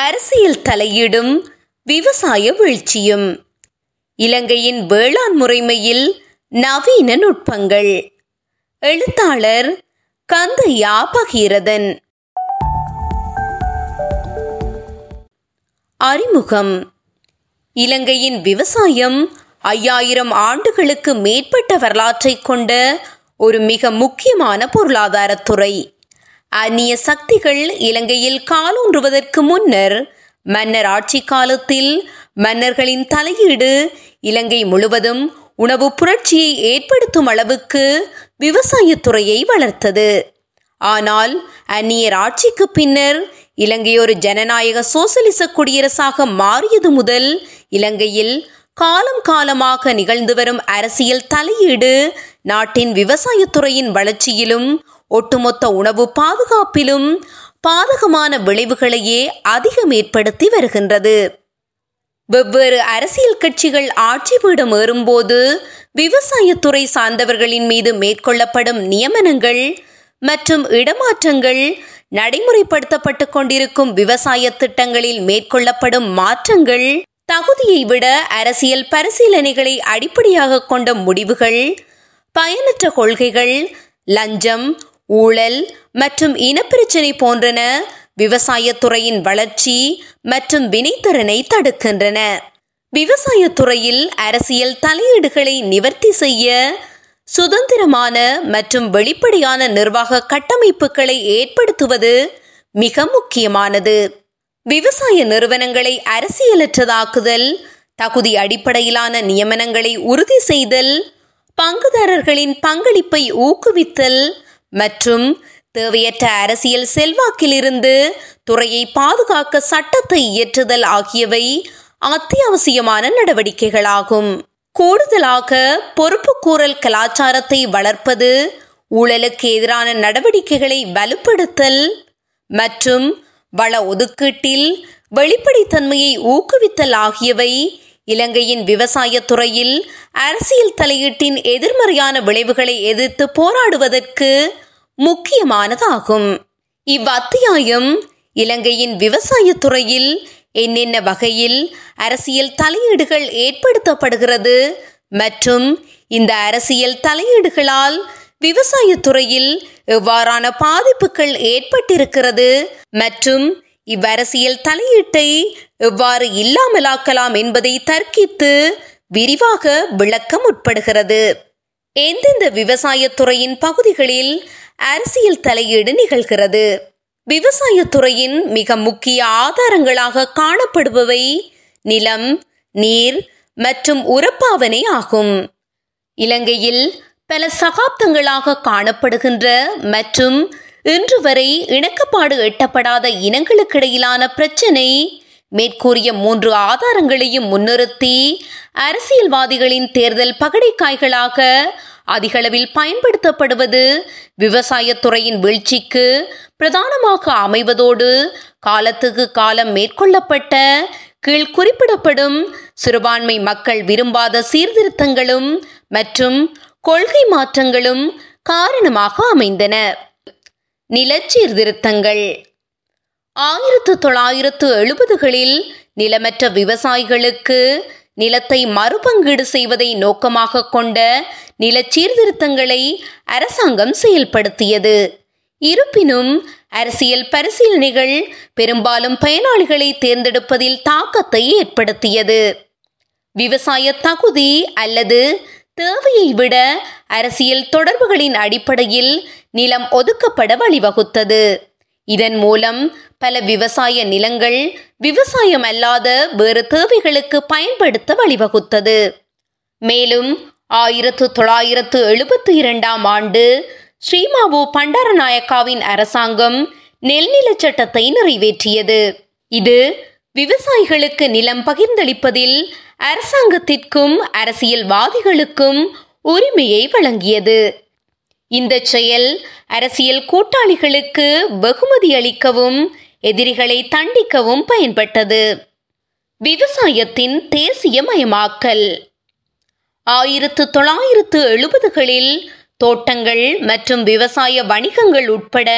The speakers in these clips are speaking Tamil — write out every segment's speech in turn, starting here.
அரசியல் தலையீடும் விவசாய வீழ்ச்சியும். இலங்கையின் வேளாண் முறைமையில் நவீன நுட்பங்கள். எழுத்தாளர் கந்தையா பகீரதன். அறிமுகம். இலங்கையின் விவசாயம் ஐயாயிரம் ஆண்டுகளுக்கு மேற்பட்ட வரலாற்றை கொண்ட ஒரு மிக முக்கியமான பொருளாதாரத்துறை அந்நிய சக்திகள் இலங்கையில் காலூன்றுவதற்கு முன்னர் மன்னர் ஆட்சி காலத்தில் மன்னர்களின் தலையீடு இலங்கை முழுவதும் உணவு புரட்சியை ஏற்படுத்தும் அளவுக்கு விவசாயத்துறையை வளர்த்தது. ஆனால் அந்நியர் ஆட்சிக்கு பின்னர் இலங்கை ஒரு ஜனநாயக சோசலிச குடியரசாக மாறியது முதல் இலங்கையில் காலம் காலமாக நிகழ்ந்து வரும் அரசியல் தலையீடு நாட்டின் விவசாயத்துறையின் வளர்ச்சியிலும் ஒட்டுமொத்த உணவு பாதுகாப்பிலும் பாதகமான விளைவுகளையே அதிகம் ஏற்படுத்தி வருகின்றது. வெவ்வேறு அரசியல் கட்சிகள் ஆட்சி பீடம் ஏறும்போது விவசாயத்துறை சார்ந்தவர்களின் மீது மேற்கொள்ளப்படும் நியமனங்கள் மற்றும் இடமாற்றங்கள் நடைமுறைப்படுத்தப்பட்டு கொண்டிருக்கும் விவசாய திட்டங்களில் மேற்கொள்ளப்படும் மாற்றங்கள் தகுதியை விட அரசியல் பரிசீலனைகளை அடிப்படையாக கொண்ட முடிவுகள் பயனற்ற கொள்கைகள் லஞ்சம் ஊழல் மற்றும் இனப்பிரச்சினை போன்றன விவசாயத்துறையின் வளர்ச்சி மற்றும் வினைத்திறனை தடுக்கின்றன. விவசாயத்துறையில் அரசியல் தலையீடுகளை நிவர்த்தி செய்ய சுதந்திரமான மற்றும் வெளிப்படையான நிர்வாக கட்டமைப்புகளை ஏற்படுத்துவது மிக முக்கியமானது. விவசாய நிறுவனங்களை அரசியலற்றதாக்குதல் தகுதி அடிப்படையிலான நியமனங்களை உறுதி செய்தல் பங்குதாரர்களின் பங்களிப்பை ஊக்குவித்தல் மற்றும் தேவையற்ற அரசியல் செல்வாக்கிலிருந்து துறையை பாதுகாக்க சட்டத்தை இயற்றுதல் ஆகியவை அத்தியாவசியமான நடவடிக்கைகளாகும். கூடுதலாக பொறுப்புக்கூறல் கலாச்சாரத்தை வளர்ப்பது ஊழலுக்கு எதிரான நடவடிக்கைகளை வலுப்படுத்தல் மற்றும் வள ஒதுக்கீட்டில் வெளிப்படைத்தன்மையை ஊக்குவித்தல் ஆகியவை இலங்கையின் விவசாய துறையில் அரசியல் தலையீட்டின் எதிர்மறையான விளைவுகளை எதிர்த்து போராடுவதற்கு முக்கியமானதாகும். இவ்வத்தியாயம் இலங்கையின் விவசாய துறையில் என்னென்ன வகையில் அரசியல் தலையீடுகள் ஏற்படுத்தப்படுகிறது மற்றும் இந்த அரசியல் தலையீடுகளால் விவசாயத்துறையில் எவ்வாறான பாதிப்புகள் ஏற்பட்டிருக்கிறது மற்றும் இவ்வரசியல் தலையீட்டை எவ்வாறு இல்லாமலாக்கலாம் என்பதை தர்க்கித்து விரிவாக விளக்கம் உட்படுகிறது. எந்தெந்த விவசாயத்துறையின் பகுதிகளில் அரசியல் தலையீடு நிகழ்கிறது? விவசாயத்துறையின் மிக முக்கிய ஆதாரங்களாக காணப்படுபவை நிலம் நீர் மற்றும் உரப்பாவனை ஆகும். இலங்கையில் பல சகாப்தங்களாக காணப்படுகின்ற மற்றும் இன்று வரை இணக்கப்பாடு எட்டப்படாத இனங்களுக்கிடையிலான பிரச்சினை மேற்கூறிய மூன்று ஆதாரங்களையும் முன்னிறுத்தி அரசியல்வாதிகளின் தேர்தல் பகடைக்காய்களாக அதிகளவில் பயன்படுத்தப்படுவது விவசாயத்துறையின் வீழ்ச்சிக்கு பிரதானமாக அமைவதோடு காலத்துக்கு காலம் மேற்கொள்ளப்பட்ட கீழ் குறிப்பிடப்படும் சிறுபான்மை மக்கள் விரும்பாத சீர்திருத்தங்களும் மற்றும் கொள்கை மாற்றங்களும் காரணமாக அமைந்தன. நிலச்சீர்திருத்தங்கள். ஆயிரத்து தொள்ளாயிரத்து எழுபதுகளில் நிலமற்ற விவசாயிகளுக்கு நிலத்தை மறுபங்கீடு செய்வதை நோக்கமாக கொண்ட நில சீர்திருத்தங்களை அரசாங்கம் செயல்படுத்தியது. இருப்பினும் அரசியல் பரிசீலனைகள் பெரும்பாலும் பயனாளிகளை தேர்ந்தெடுப்பதில் தாக்கத்தை ஏற்படுத்தியது. விவசாய தகுதி அல்லது தேவையை விட அரசியல் தொடர்புகளின் அடிப்படையில் நிலம் ஒதுக்கப்பட வழிவகுத்தது. இதன் மூலம் பல விவசாய நிலங்கள் விவசாயம் அல்லாத வேறு தேவைகளுக்கு பயன்படுத்த வழிவகுத்தது. மேலும் ஆயிரத்து தொள்ளாயிரத்து எழுபத்தி இரண்டாம் ஆண்டு ஸ்ரீமாவு பண்டாரநாயக்காவின் அரசாங்கம் நெல்நில சட்டத்தை நிறைவேற்றியது. இது விவசாயிகளுக்கு நிலம் பகிர்ந்தளிப்பதில் அரசாங்கத்திற்கும் அரசியல்வாதிகளுக்கும் உரிமையை வழங்கியது. இந்த செயல் அரசியல் கூட்டாளிகளுக்கு வெகுமதி அளிக்கவும் எதிரிகளை தண்டிக்கவும் பயன்பட்டது. விவசாயத்தின் தேசியமயமாக்கல். ஆயிரத்து தொள்ளாயிரத்து எழுபதுகளில் தோட்டங்கள் மற்றும் விவசாய வணிகங்கள் உட்பட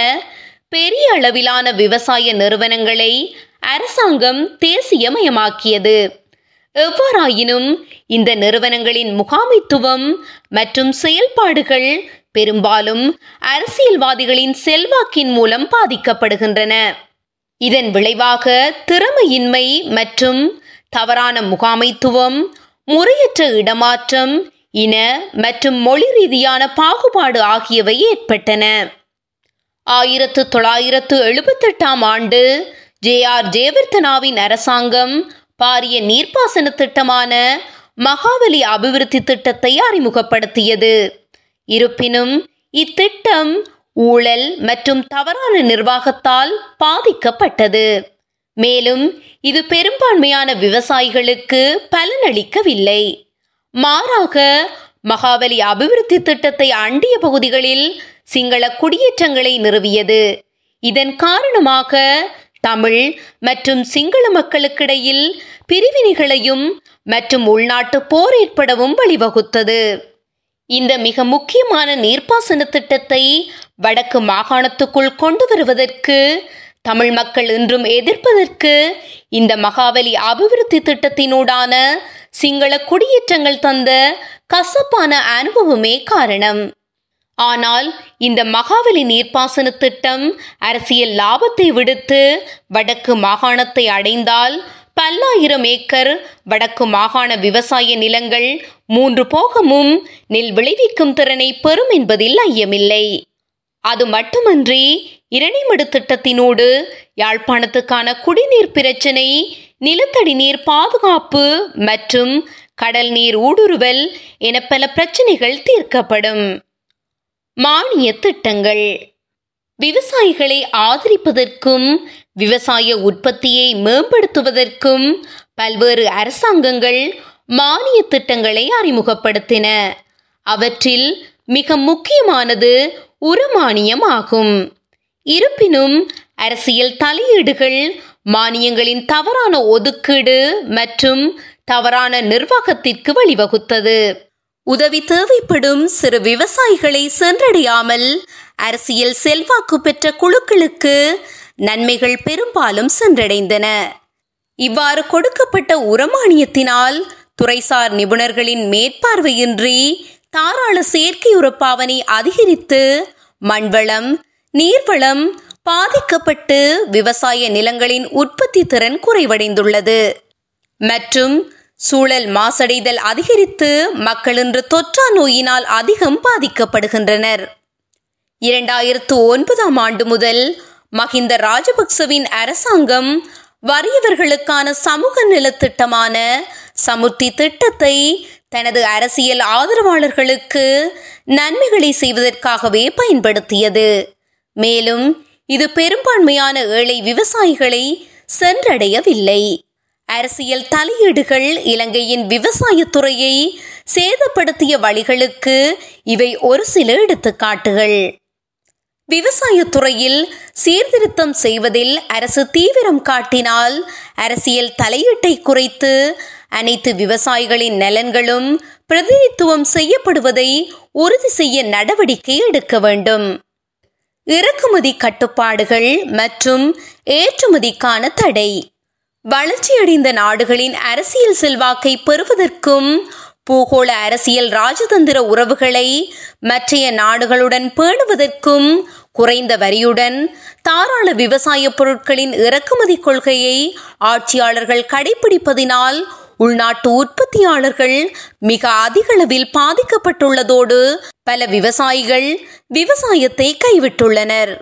பெரிய அளவிலான விவசாய நிறுவனங்களை அரசாங்கம் தேசியமயமாக்கியது. எவ்வாறாயினும் இந்த நிறுவனங்களின் முகாமைத்துவம் மற்றும் செயல்பாடுகள் பெரும்பாலும் அரசியல்வாதிகளின் செல்வாக்கின் மூலம் பாதிக்கப்படுகின்றன. இதன் விளைவாக திறமையின்மை மற்றும் தவறான முகாமைத்துவம் முறையற்ற இடமாற்றம் இன மற்றும் மொழி ரீதியான பாகுபாடு ஆகியவை ஏற்பட்டன. ஆயிரத்து தொள்ளாயிரத்து எழுபத்தெட்டாம் ஆண்டு ஜே ஆர் ஜெயவர்த்தனாவின் அரசாங்கம் பாரிய நீர்ப்பாசன திட்டமான மகாவலி அபிவிருத்தி திட்டத்தை அறிமுகப்படுத்தியது. இருப்பினும் இத்திட்டம் ஊழல் மற்றும் தவறான நிர்வாகத்தால் பாதிக்கப்பட்டது. மேலும் இது பெரும்பான்மையான விவசாயிகளுக்கு பலனளிக்கவில்லை. மாறாக மகாபலி அபிவிருத்தி திட்டத்தை அண்டிய பகுதிகளில் சிங்கள குடியேற்றங்களை நிறுவியது. இதன் காரணமாக தமிழ் மற்றும் சிங்கள மக்களுக்கிடையில் பிரிவினைகளையும் மற்றும் உள்நாட்டு போர் ஏற்படவும் வழிவகுத்தது. இந்த மிக முக்கியமான நீர்ப்பாசன திட்டத்தை வடக்கு மாகாணத்துக்குள் கொண்டு வருவதற்கு தமிழ் மக்கள் இன்றும் எதிர்ப்பதற்கு இந்த மகாவலி அபிவிருத்தி திட்டத்தினூடான சிங்கள குடியேற்றங்கள் தந்த கசப்பான அனுபவமே காரணம். ஆனால் இந்த மகாவலி நீர்ப்பாசன திட்டம் அரசியல் லாபத்தை விடுத்து வடக்கு மாகாணத்தை அடைந்தால் பல்லாயிரம் ஏக்கர் வடக்கு மாகாண விவசாய நிலங்கள் மூன்று போகமும் நெல் விளைவிக்கும் திறனை பெறும் என்பதில் ஐயமில்லை. அது மட்டுமன்றி இரணிமடு திட்டத்தினோடு யாழ்ப்பாணத்துக்கான குடிநீர் பிரச்சினை நிலத்தடி நீர் பாதுகாப்பு மற்றும் கடல் நீர் ஊடுருவல் என பல பிரச்சனைகள் தீர்க்கப்படும். மானிய திட்டங்கள். விவசாயிகளை ஆதரிப்பதற்கும் விவசாய உற்பத்தியை மேம்படுத்துவதற்கும் பல்வேறு அரசாங்கங்கள் மானிய திட்டங்களை அறிமுகப்படுத்தின. அவற்றில் மிக முக்கியமானது உரமானியம் ஆகும் இருப்பினும் அரசியல் தலையீடுகள் மானியங்களின் தவறான ஒதுக்கீடு மற்றும் தவறான நிர்வாகத்திற்கு வழிவகுத்தது. உதவி தேவைப்படும் சிறு விவசாயிகளை சென்றடையாமல் அரசியல் செல்வாக்கு பெற்ற குழுக்களுக்கு நன்மைகள் பெரும்பாலும் சென்றடைந்தன. இவ்வாறு கொடுக்கப்பட்ட உரமானியத்தினால் துறைசார் நிபுணர்களின் மேற்பார்வையின்றி தாராள செயற்கை உரப்பாவனை அதிகரித்து மண்வளம் நீர்வளம் பாதிக்கப்பட்டு விவசாய நிலங்களின் உற்பத்தி திறன் குறைவடைந்துள்ளது. மற்றும் சூழல் மாசடைதல் அதிகரித்து மக்கள் இன்று தொற்றா நோயினால் அதிகம் பாதிக்கப்படுகின்றனர். இரண்டாயிரத்து ஒன்பதாம் ஆண்டு முதல் மஹிந்த ராஜபக்சவின் அரசாங்கம் வறியவர்களுக்கான சமூக நலத்திட்டமான சமுர்த்தி திட்டத்தை தனது அரசியல் ஆதரவாளர்களுக்கு நன்மைகளை செய்வதற்காகவே பயன்படுத்தியது. மேலும் இது பெரும்பான்மையான ஏழை விவசாயிகளை சென்றடையவில்லை. அரசியல் தலையீடுகள் இலங்கையின் விவசாயத்துறையை சேதப்படுத்திய வழிகளுக்கு இவை ஒரு சில எடுத்துக்காட்டுகள். விவசாயத்துறையில் சீர்திருத்தம் செய்வதில் அரசு தீவிரம் காட்டினால் அரசியல் தலையீட்டை குறைத்து அனைத்து விவசாயிகளின் நலன்களும் பிரதிநிதித்துவம் செய்யப்படுவதை உறுதி செய்ய நடவடிக்கை எடுக்க வேண்டும். இறக்குமதி கட்டுப்பாடுகள் மற்றும் ஏற்றுமதிக்கான தடை. வளர்ச்சியடைந்த நாடுகளின் அரசியல் செல்வாக்கை பெறுவதற்கும் பூகோள அரசியல் ராஜதந்திர உறவுகளை மற்றைய நாடுகளுடன் பேணுவதற்கும் குறைந்த வரியுடன் தாராள விவசாய பொருட்களின் இறக்குமதி கொள்கையை ஆட்சியாளர்கள் கடைபிடிப்பதினால் உள்நாட்டு உற்பத்தியாளர்கள் மிக அதிகளவில் பாதிக்கப்பட்டுள்ளதோடு பல விவசாயிகள் விவசாயத்தை கைவிட்டுள்ளனர்.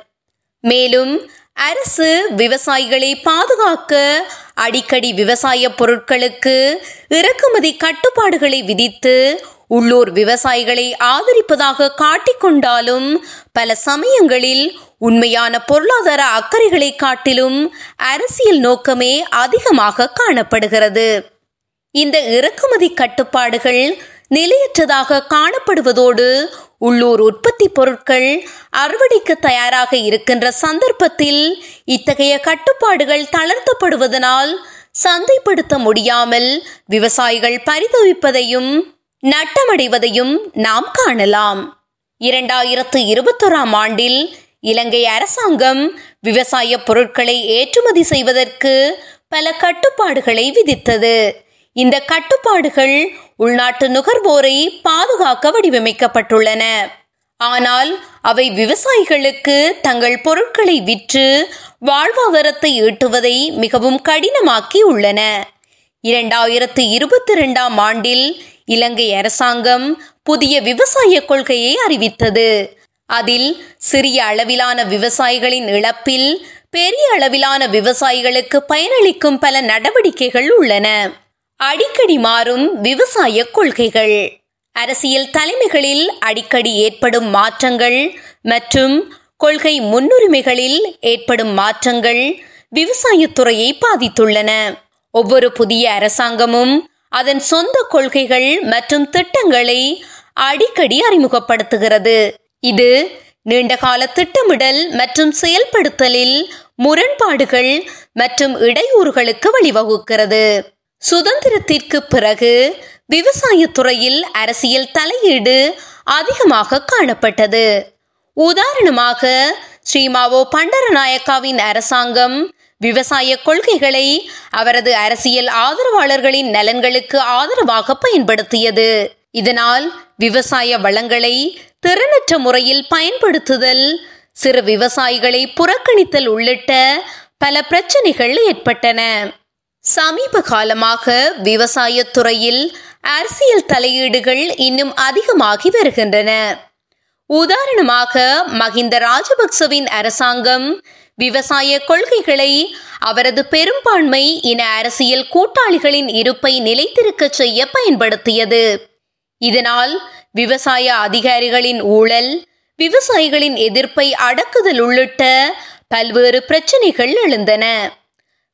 மேலும் அரசு விவசாயிகளை பாதுகாக்க அடிக்கடி விவசாய பொருட்களுக்கு இறக்குமதி கட்டுப்பாடுகளை விதித்து உள்ளூர் விவசாயிகளை ஆதரிப்பதாக காட்டிக்கொண்டாலும் பல சமயங்களில் உண்மையான பொருளாதார அக்கறைகளை காட்டிலும் அரசியல் நோக்கமே அதிகமாக காணப்படுகிறது. இந்த இறக்குமதி கட்டுப்பாடுகள் நிலையற்றதாக காணப்படுவதோடு உள்ளூர் உற்பத்தி பொருட்கள் அறுவடைக்கு தயாராக இருக்கின்ற சந்தர்ப்பத்தில் இத்தகைய கட்டுப்பாடுகள் தளர்த்தப்படுவதனால் சந்தைப்படுத்த முடியாமல் விவசாயிகள் பரிதவிப்பதையும் நட்டமடைவதையும் நாம் காணலாம். இரண்டாயிரத்து இருபத்தொராம் ஆண்டில் இலங்கை அரசாங்கம் விவசாய பொருட்களை ஏற்றுமதி செய்வதற்கு பல கட்டுப்பாடுகளை விதித்தது. இந்த கட்டுப்பாடுகள் உள்நாட்டு நுகர்வோரை பாதுகாக்க வடிவமைக்கப்பட்டுள்ளன. ஆனால் அவை விவசாயிகளுக்கு தங்கள் பொருட்களை விற்று வாழ்வாதாரத்தை ஈட்டுவதை மிகவும் கடினமாக்கி உள்ளன. இரண்டாயிரத்து இருபத்தி இரண்டாம் ஆண்டில் இலங்கை அரசாங்கம் புதிய விவசாய கொள்கையை அறிவித்தது. அதில் சிறிய அளவிலான விவசாயிகளின் இழப்பில் பெரிய அளவிலான விவசாயிகளுக்கு பயனளிக்கும் பல நடவடிக்கைகள் உள்ளன. அடிக்கடி மாறும் விவசாய கொள்கைகள். அரசியல் தலைமைகளில் அடிக்கடி ஏற்படும் மாற்றங்கள் மற்றும் கொள்கை முன்னுரிமைகளில் ஏற்படும் மாற்றங்கள் விவசாயத்துறையை பாதித்துள்ளன. ஒவ்வொரு புதிய அரசாங்கமும் அதன் சொந்த கொள்கைகள் மற்றும் திட்டங்களை அடிக்கடி அறிமுகப்படுத்துகிறது. இது நீண்டகால திட்டமிடல் மற்றும் செயல்படுத்தலில் முரண்பாடுகள் மற்றும் இடையூறுகளுக்கு வழிவகுக்கிறது. சுதந்திரத்திற்கு பிறகு விவசாயத்துறையில் அரசியல் தலையீடு அதிகமாக காணப்பட்டது. உதாரணமாக ஸ்ரீமாவோ பண்டரநாயக்காவின் அரசாங்கம் விவசாய கொள்கைகளை அவரது அரசியல் ஆதரவாளர்களின் நலன்களுக்கு ஆதரவாக பயன்படுத்தியது. இதனால் விவசாய வளங்களை திறனற்ற முறையில் பயன்படுத்துதல் சிறு விவசாயிகளை புறக்கணித்தல் உள்ளிட்ட பல பிரச்சனைகள் ஏற்பட்டன. சமீப காலமாக விவசாயத்துறையில் அரசியல் தலையீடுகள் இன்னும் அதிகமாகி வருகின்றன. உதாரணமாக மஹிந்த ராஜபக்சவின் அரசாங்கம் விவசாய கொள்கைகளை அவரது பெரும்பான்மை இன அரசியல் கூட்டாளிகளின் இருப்பை நிலைத்திருக்க செய்ய பயன்படுத்தியது. இதனால் விவசாய அதிகாரிகளின் ஊழல் விவசாயிகளின் எதிர்ப்பை அடக்குதல் உள்ளிட்ட பல்வேறு பிரச்சனைகள் எழுந்தன.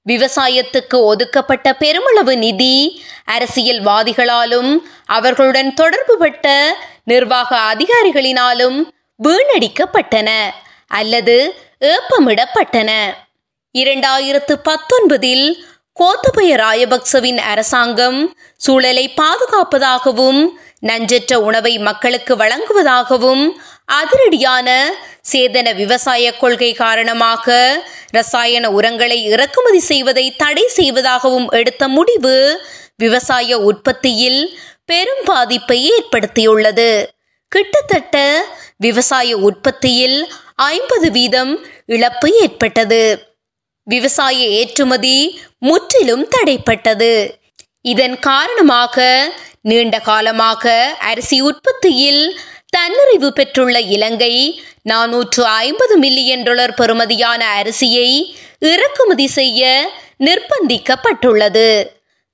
விவசாயத்துக்கு ஒதுக்கப்பட்ட பெருமளவு நிதி அரசியல்வாதிகளாலும் அவர்களுடன் தொடர்புபட்ட நிர்வாக அதிகாரிகளினாலும் வீணடிக்கப்பட்டன அல்லது ஏப்பமிடப்பட்டன. இரண்டாயிரத்து பத்தொன்பதில் கோத்தபய ராயபக்சவின் அரசாங்கம் சூழலை பாதுகாப்பதாகவும் நஞ்சற்ற உணவை மக்களுக்கு வழங்குவதாகவும் அதிரடியான சேதன விவசாய கொள்கை காரணமாக ரசாயன உரங்களை இறக்குமதி செய்வதை தடை செய்வதாகவும் எடுத்த முடிவு விவசாய உற்பத்தியில் பெரும் பாதிப்பை ஏற்படுத்தியுள்ளது. கிட்டத்தட்ட விவசாய உற்பத்தியில் ஐம்பது வீதம் இழப்பு ஏற்பட்டது. விவசாய ஏற்றுமதி முற்றிலும் தடைப்பட்டது. இதன் காரணமாக நீண்ட காலமாக அரிசி உற்பத்தியில் தன்னிறைவு பெற்றுள்ள இலங்கை நானூற்று ஐம்பது மில்லியன் டாலர் பெறுமதியான அரிசியை இறக்குமதி செய்ய நிர்பந்திக்கப்பட்டுள்ளது.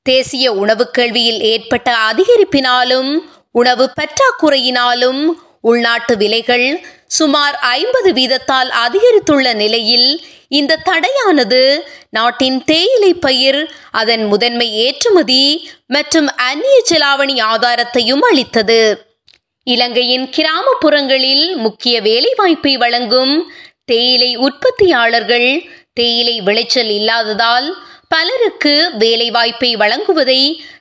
தேசிய உணவு கேள்வியில் ஏற்பட்ட அதிகரிப்பினாலும் உணவு பற்றாக்குறையினாலும் உள்நாட்டு விலைகள் சுமார் ஐம்பது வீதத்தால் அதிகரித்துள்ள நிலையில் இந்த தடையானது நாட்டின் தேயிலை பயிர் அதன் முதன்மை ஏற்றுமதி மற்றும் அந்நிய செலாவணி ஆதாரத்தையும் அளித்தது. இலங்கையின் கிராமப்புறங்களில் முக்கிய வேலைவாய்ப்பை வழங்கும் தேயிலை உற்பத்தியாளர்கள் தேயிலை விளைச்சல் இல்லாததால் பலருக்கு வேலைவாய்ப்பை வழங்குவதை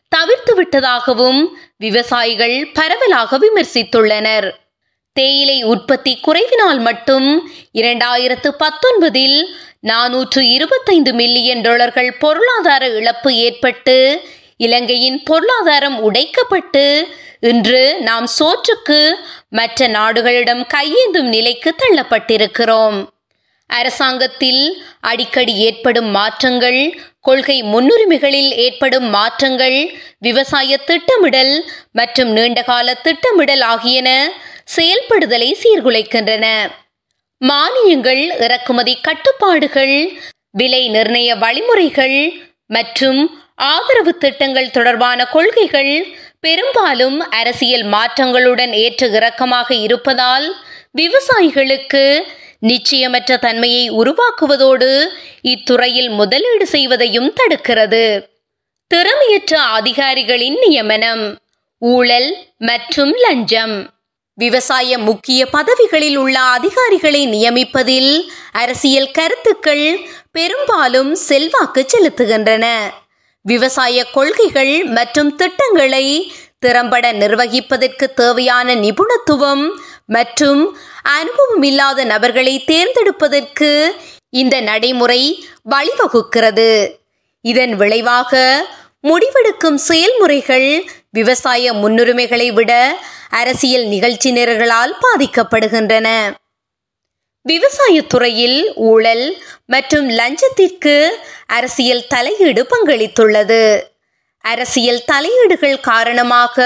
தவிர்த்து விட்டதாகவும் விவசாயிகள் பரவலாக விமர்சித்துள்ளனர். தேயிலை உற்பத்தி குறைவினால் மட்டும் இரண்டாயிரத்து பத்தொன்பதில் நானூற்று இருபத்தைந்து மில்லியன் டாலர்கள் பொருளாதார இழப்பு ஏற்பட்டு இலங்கையின் பொருளாதாரம் உடைக்கப்பட்டு இன்று நாம் சோற்றுக்கு மற்ற நாடுகளிடம் கையேந்தும் நிலைக்கு தள்ளப்பட்டிருக்கிறோம். அரசாங்கத்தில் அடிக்கடி ஏற்படும் மாற்றங்கள் கொள்கை முன்னுரிமைகளில் ஏற்படும் மாற்றங்கள் விவசாய திட்டமிடல் மற்றும் நீண்டகால திட்டமிடல் ஆகியன செயல்படுதலை சீர்குலைக்கின்றன. மானியங்கள் இறக்குமதி கட்டுப்பாடுகள் விலை நிர்ணய வழிமுறைகள் மற்றும் ஆதரவு திட்டங்கள் தொடர்பான கொள்கைகள் பெரும்பாலும் அரசியல் மாற்றங்களுடன் ஏற்ற இறக்கமாக இருப்பதால் விவசாயிகளுக்கு நிச்சயமற்ற தன்மையை உருவாக்குவதோடு இத்துறையில் முதலீடு செய்வதையும் தடுக்கிறது. திறமையற்ற அதிகாரிகளின் நியமனம் ஊழல் மற்றும் லஞ்சம். விவசாய முக்கிய பதவிகளில் உள்ள அதிகாரிகளை நியமிப்பதில் அரசியல் கருத்துக்கள் பெரும்பாலும் செல்வாக்கு செலுத்துகின்றன. விவசாய கொள்கைகள் மற்றும் திட்டங்களை திறம்பட நிர்வகிப்பதற்கு தேவையான நிபுணத்துவம் மற்றும் அனுபவம் இல்லாத நபர்களை தேர்ந்தெடுப்பதற்கு இந்த நடைமுறை வழிவகுக்கிறது. இதன் விளைவாக முடிவெடுக்கும் செயல்முறைகள் விவசாய முன்னுரிமைகளை விட அரசியல் நிகழ்ச்சி நிரல்களால் பாதிக்கப்படுகின்றன. விவசாயத்துறையில் ஊழல் மற்றும் லஞ்சத்திற்கு அரசியல் தலையீடு பங்களித்துள்ளது. அரசியல் தலையீடுகள் காரணமாக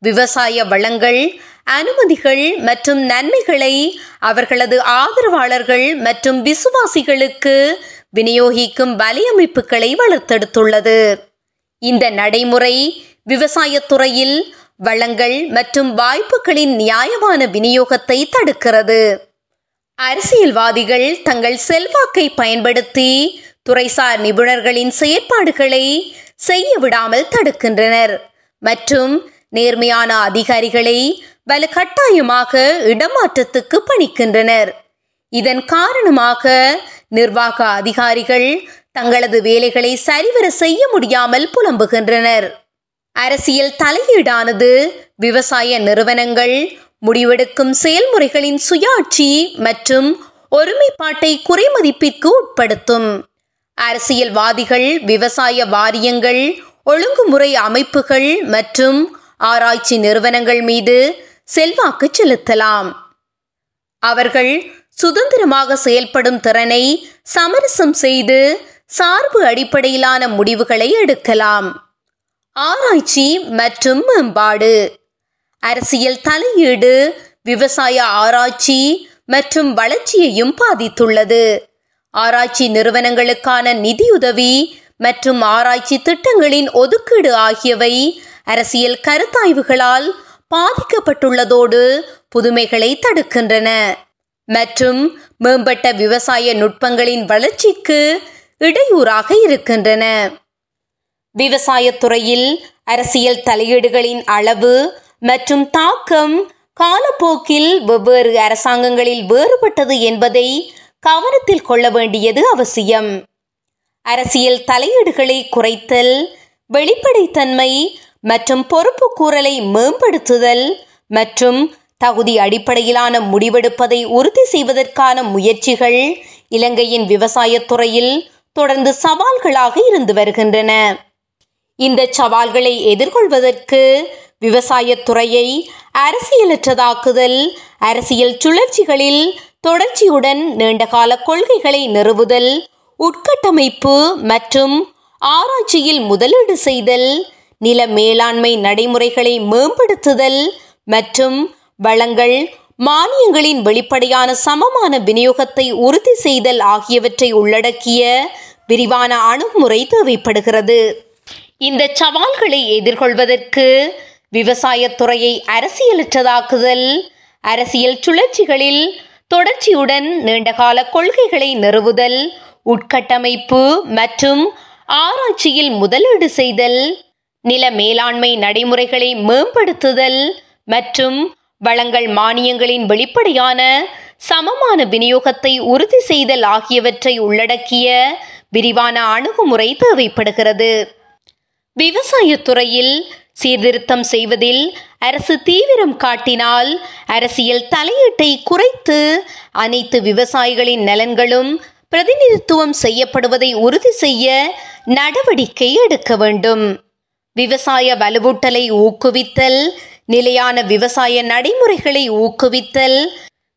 விவசாய வளங்கள் அனுமதிகள் மற்றும் நன்மைகளை அவர்களது ஆதரவாளர்கள் மற்றும் விசுவாசிகளுக்கு விநியோகிக்கும் வலையமைப்புகளை வளர்த்தெடுத்துள்ளது. இந்த நடைமுறை விவசாயத்துறையில் வளங்கள் மற்றும் வாய்ப்புகளின் நியாயமான விநியோகத்தை தடுக்கிறது. அரசியல்வாதிகள் தங்கள் செல்வாக்கை பயன்படுத்தி துறைசார் நிபுணர்களின் செயற்பாடுகளை செய்ய விடாமல் தடுக்கின்றனர். மற்றும் நேர்மையான அதிகாரிகளை வலுக்கட்டாயமாக இடமாற்றத்துக்கு பணிக்கின்றனர். இதன் காரணமாக நிர்வாக அதிகாரிகள் தங்களது வேலைகளை சரிவர செய்ய முடியாமல் புலம்புகின்றனர். அரசியல் தலையீடானது விவசாய நிறுவனங்கள் முடிவெடுக்கும் செயல்முறைகளின் சுயாட்சி மற்றும் ஒருமைப்பாட்டை குறைமதிப்பிற்கு உட்படுத்தும். அரசியல்வாதிகள் விவசாய வாரியங்கள் ஒழுங்குமுறை அமைப்புகள் மற்றும் ஆராய்ச்சி நிறுவனங்கள் மீது செல்வாக்கு செலுத்தலாம். அவர்கள் சுதந்திரமாக செயல்படும் திறனை சமரசம் செய்து சார்பு அடிப்படையிலான முடிவுகளை எடுக்கலாம். ஆராய்ச்சி மற்றும் மேம்பாடு. அரசியல் தலையீடு விவசாய ஆராய்ச்சி மற்றும் வளர்ச்சியையும் பாதித்துள்ளது. ஆராய்ச்சி நிறுவனங்களுக்கான நிதியுதவி மற்றும் ஆராய்ச்சி திட்டங்களின் ஒதுக்கீடு ஆகியவை அரசியல் கருத்தாய்வுகளால் பாதிக்கப்பட்டுள்ளதோடு புதுமைகளை தடுக்கின்றன. மற்றும் மேம்பட்ட விவசாய நுட்பங்களின் வளர்ச்சிக்கு இடையூறாக இருக்கின்றன. விவசாயத்துறையில் அரசியல் தலையீடுகளின் அளவு மற்றும் தாக்கம் காலப்போக்கில் வெவ்வேறு அரசாங்கங்களில் வேறுபட்டது என்பதை கவனத்தில் கொள்ள வேண்டியது அவசியம். அரசியல் தலையீடுகளை குறைத்தல் வெளிப்படைத்தன்மை மற்றும் பொறுப்பு கூறலை மேம்படுத்துதல் மற்றும் தகுதி அடிப்படையிலான முடிவெடுப்பதை உறுதி செய்வதற்கான முயற்சிகள் இலங்கையின் விவசாயத்துறையில் தொடர்ந்து சவால்களாக இருந்து வருகின்றன. இந்த சவால்களை எதிர்கொள்வதற்கு விவசாயத்துறையை அரசியலற்றதாக்குதல் அரசியல் சுழற்சிகளில் தொடர்ச்சியுடன் நீண்டகால கொள்கைகளை நிறுவுதல் உட்கட்டமைப்பு மற்றும் ஆராய்ச்சியில் முதலீடு செய்தல் நில மேலாண்மை நடைமுறைகளை மேம்படுத்துதல் மற்றும் வளங்கள் மானியங்களின் வெளிப்படையான சமமான விநியோகத்தை உறுதி செய்தல் ஆகியவற்றை உள்ளடக்கிய விரிவான அணுகுமுறை தேவைப்படுகிறது. இந்த சவால்களை எதிர்கொள்வதற்கு விவசாயத்துறையை அரசியலற்றதாக்குதல் அரசியல் சுழற்சிகளில் தொடர்ச்சியுடன் நீண்டகால கொள்கைகளை நிறுவுதல் உட்கட்டமைப்பு மற்றும் ஆராய்ச்சியில் முதலீடு செய்தல் நில மேலாண்மை நடைமுறைகளை மேம்படுத்துதல் மற்றும் வளங்கள் மானியங்களின் வெளிப்படையான சமமான விநியோகத்தை உறுதி செய்தல் ஆகியவற்றை உள்ளடக்கிய விரிவான அணுகுமுறை தேவைப்படுகிறது. விவசாயத்துறையில் சீர்திருத்தம் செய்வதில் அரசு தீவிரம் காட்டினால் அரசியல் தலையீட்டை குறைத்து அனைத்து விவசாயிகளின் நலன்களும் பிரதிநிதித்துவம் செய்யப்படுவதை உறுதி செய்ய நடவடிக்கை எடுக்க வேண்டும். விவசாய வலுவூட்டலை ஊக்குவித்தல் நிலையான விவசாய நடைமுறைகளை ஊக்குவித்தல்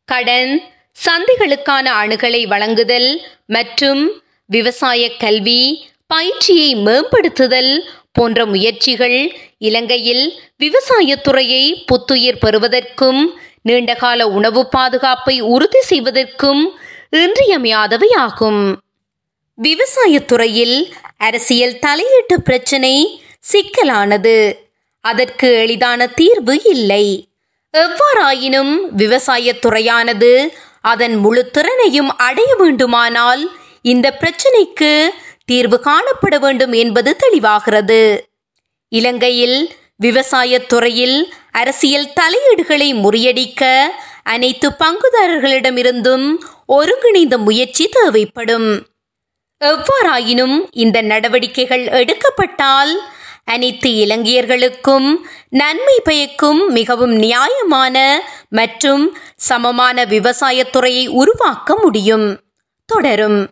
கடன் சந்தைகளுக்கான அணுகலை வழங்குதல் மற்றும் விவசாய கல்வி பயிற்சியை மேம்படுத்துதல் போன்ற முயற்சிகள் இலங்கையில் விவசாயத்துறையை புத்துயிர் பெறுவதற்கும் நீண்டகால உணவு பாதுகாப்பை உறுதி செய்வதற்கும் இன்றியமையாதவை ஆகும் விவசாயத்துறையில் அரசியல் தலையீட்டு பிரச்சினை சிக்கலானது. அதற்கு எளிதான தீர்வு இல்லை. எவ்வாறாயினும் விவசாயத்துறையானது அதன் முழு திறனையும் அடைய வேண்டுமானால் இந்த பிரச்சினைக்கு தீர்வு காணப்பட வேண்டும் என்பது தெளிவாகிறது. இலங்கையில் விவசாயத்துறையில் அரசியல் தலையீடுகளை முறியடிக்க அனைத்து பங்குதாரர்களிடமிருந்தும் ஒருங்கிணைந்த முயற்சி தேவைப்படும். எவ்வாறாயினும் இந்த நடவடிக்கைகள் எடுக்கப்பட்டால் அனைத்து இலங்கையர்களுக்கும் நன்மை பயக்கும் மிகவும் நியாயமான மற்றும் சமமான விவசாயத்துறையை உருவாக்க முடியும். தொடரும்.